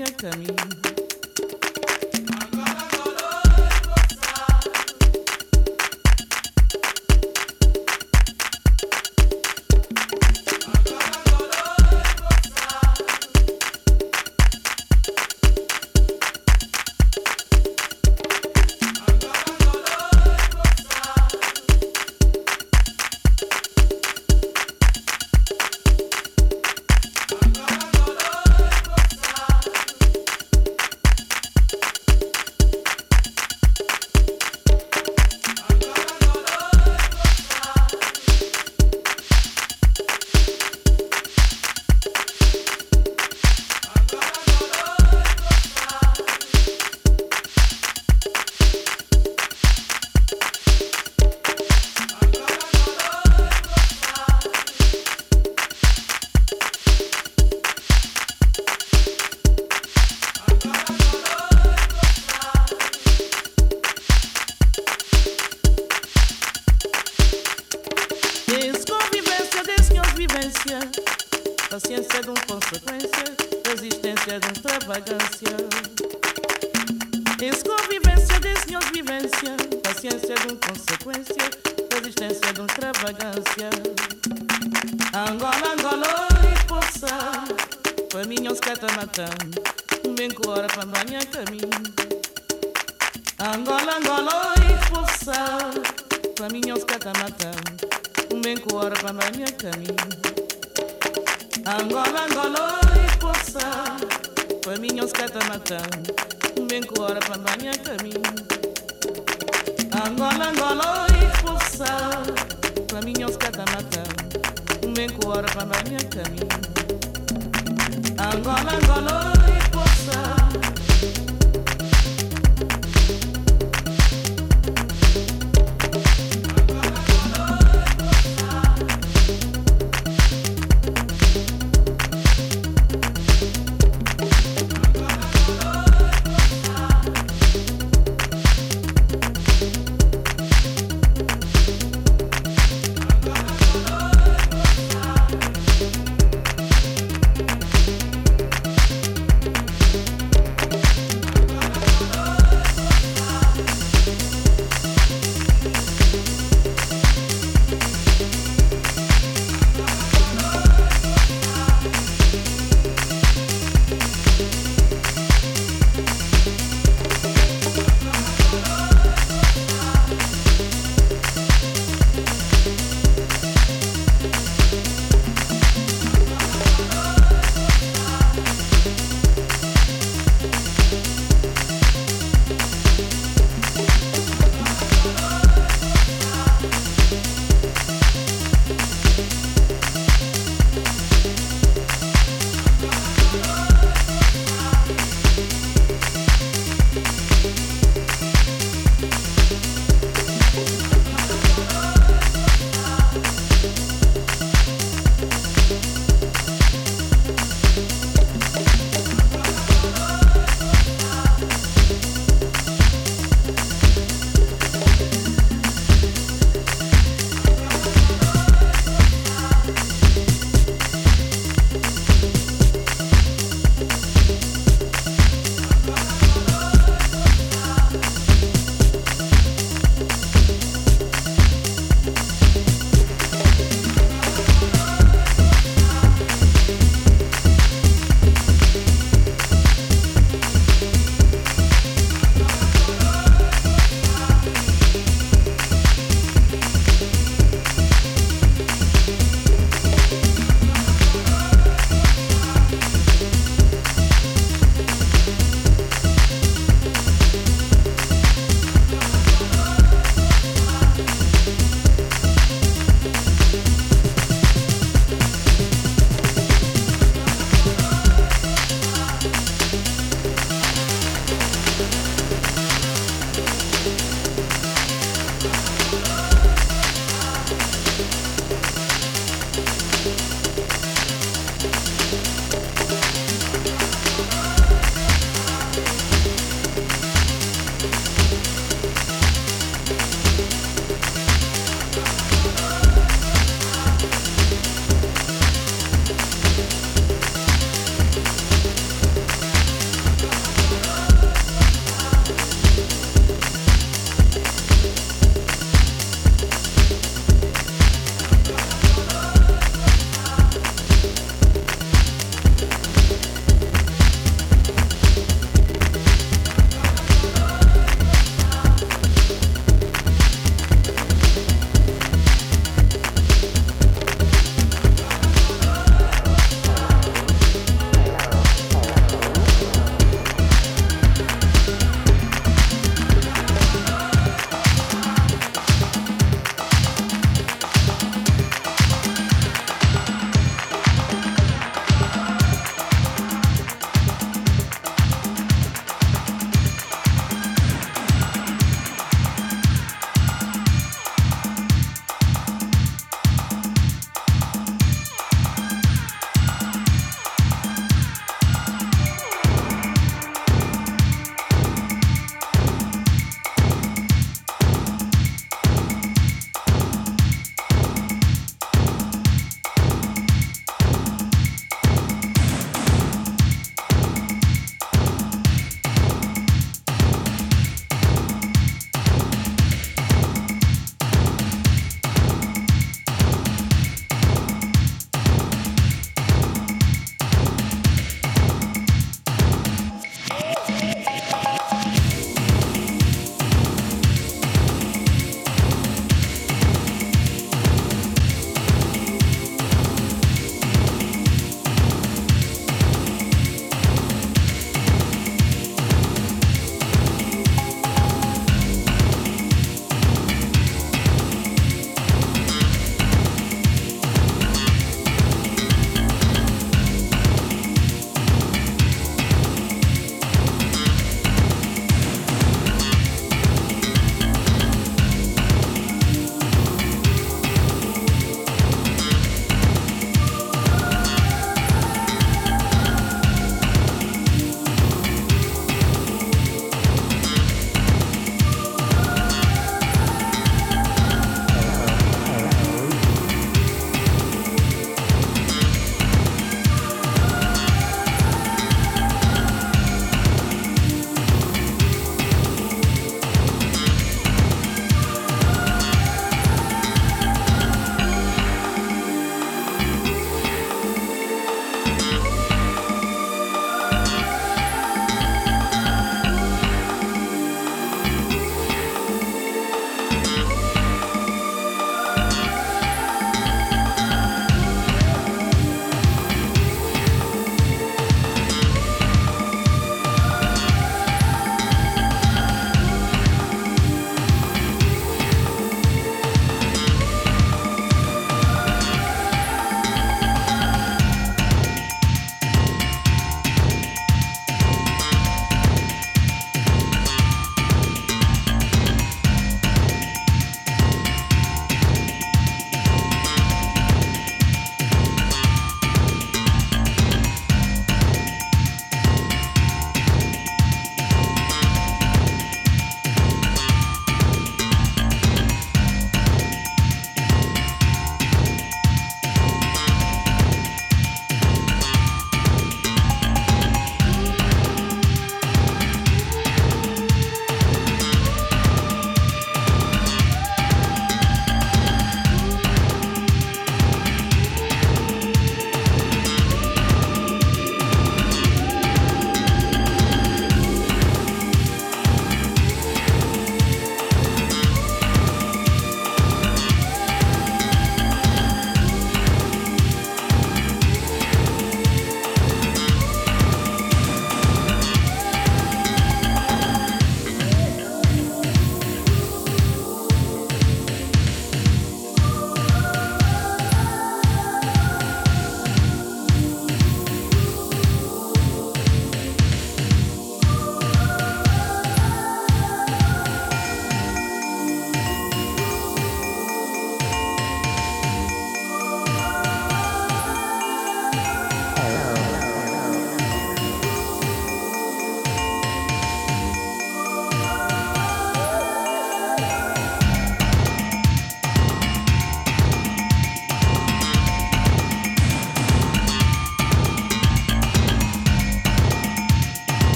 hora para banhar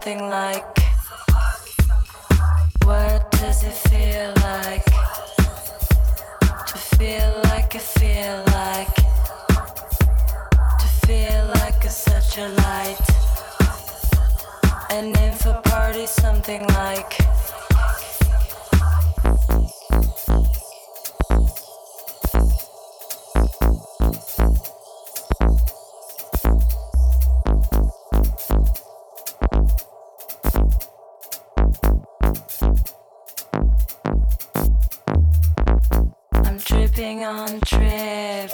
something like tripping on trip.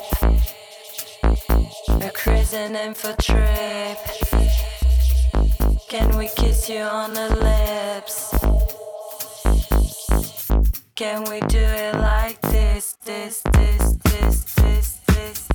A christening for trip. Can we kiss you on the lips? Can we do it like this, this, this, this, this, this?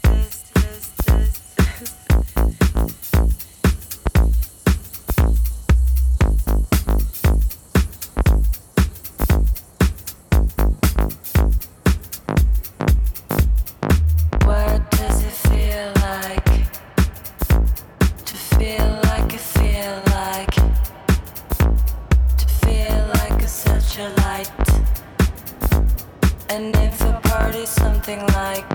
nothing like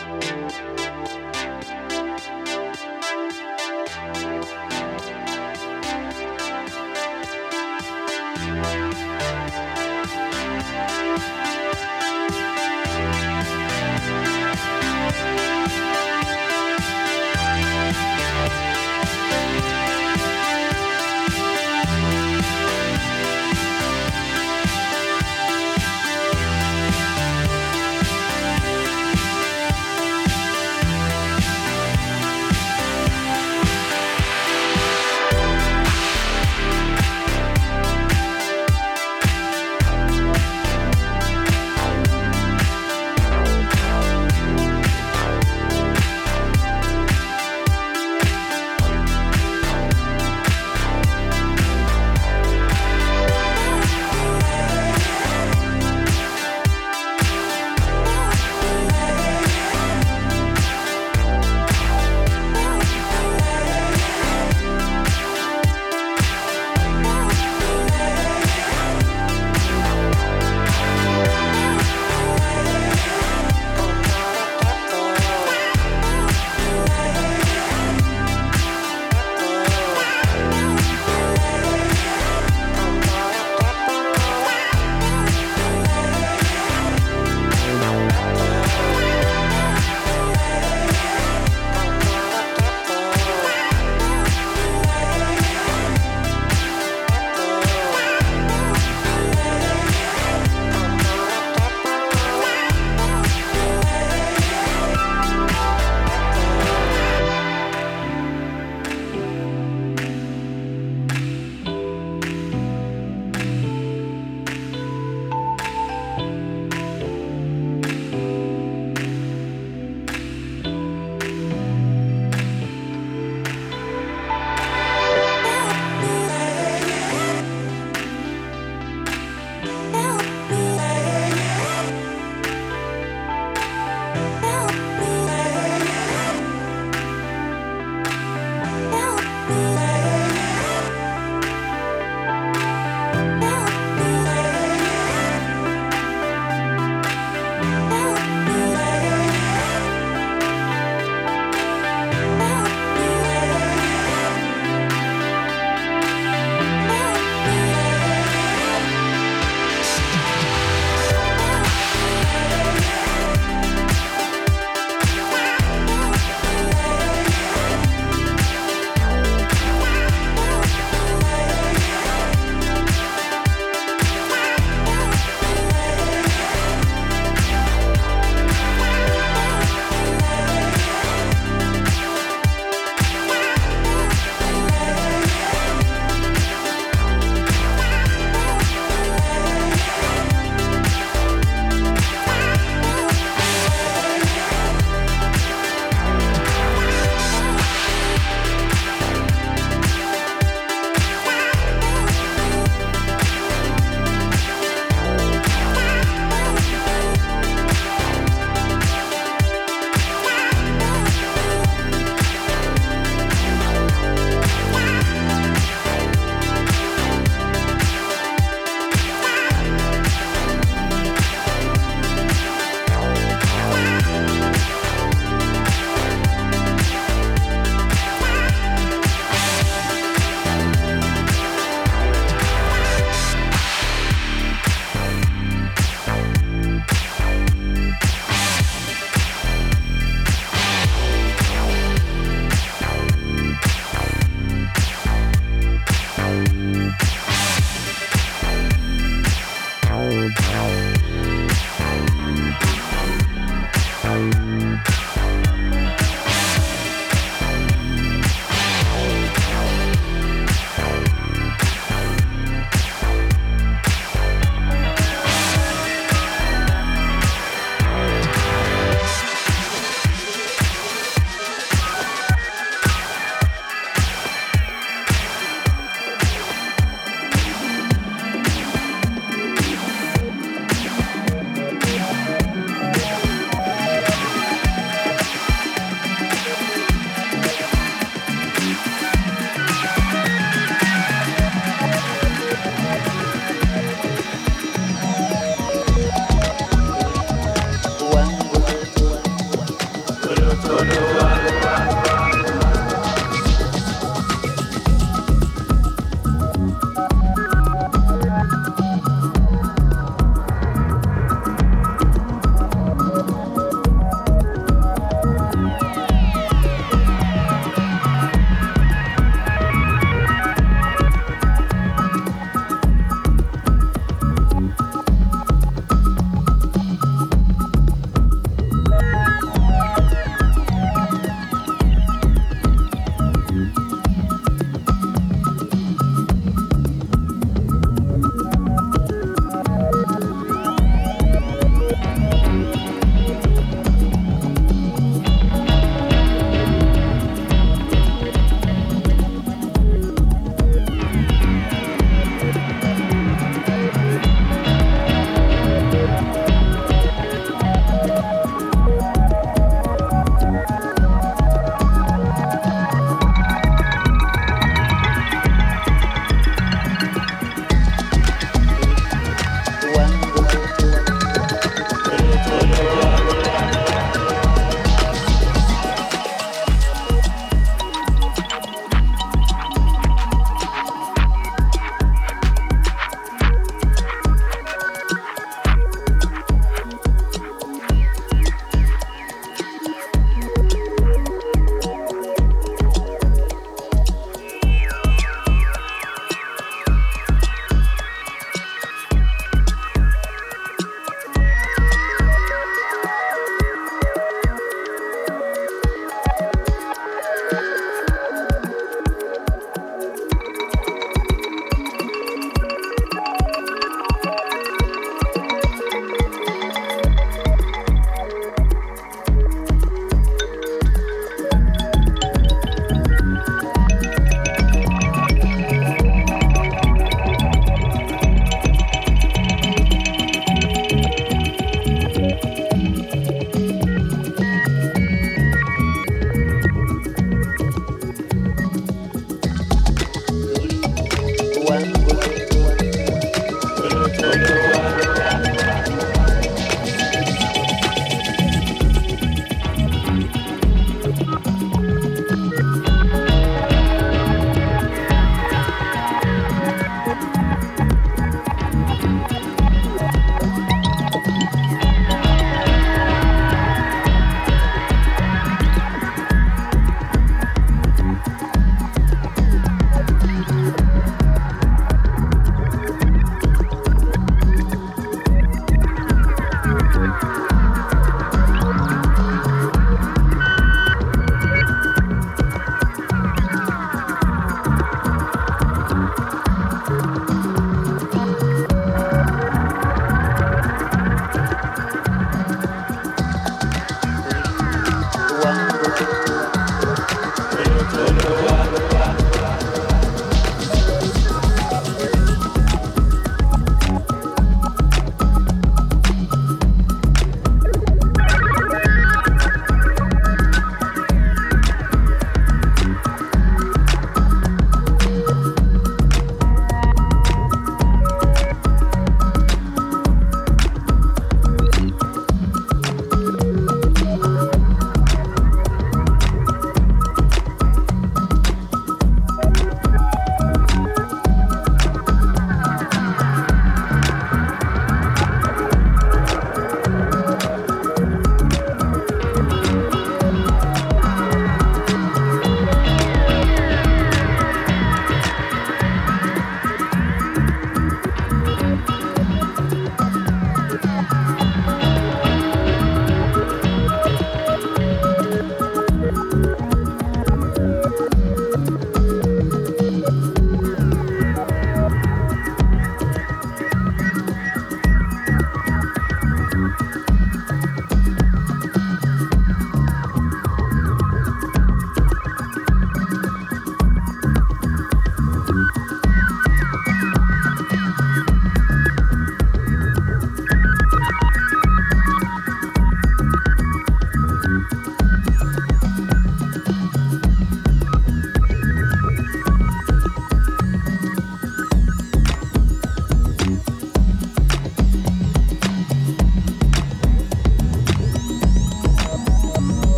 Thank you.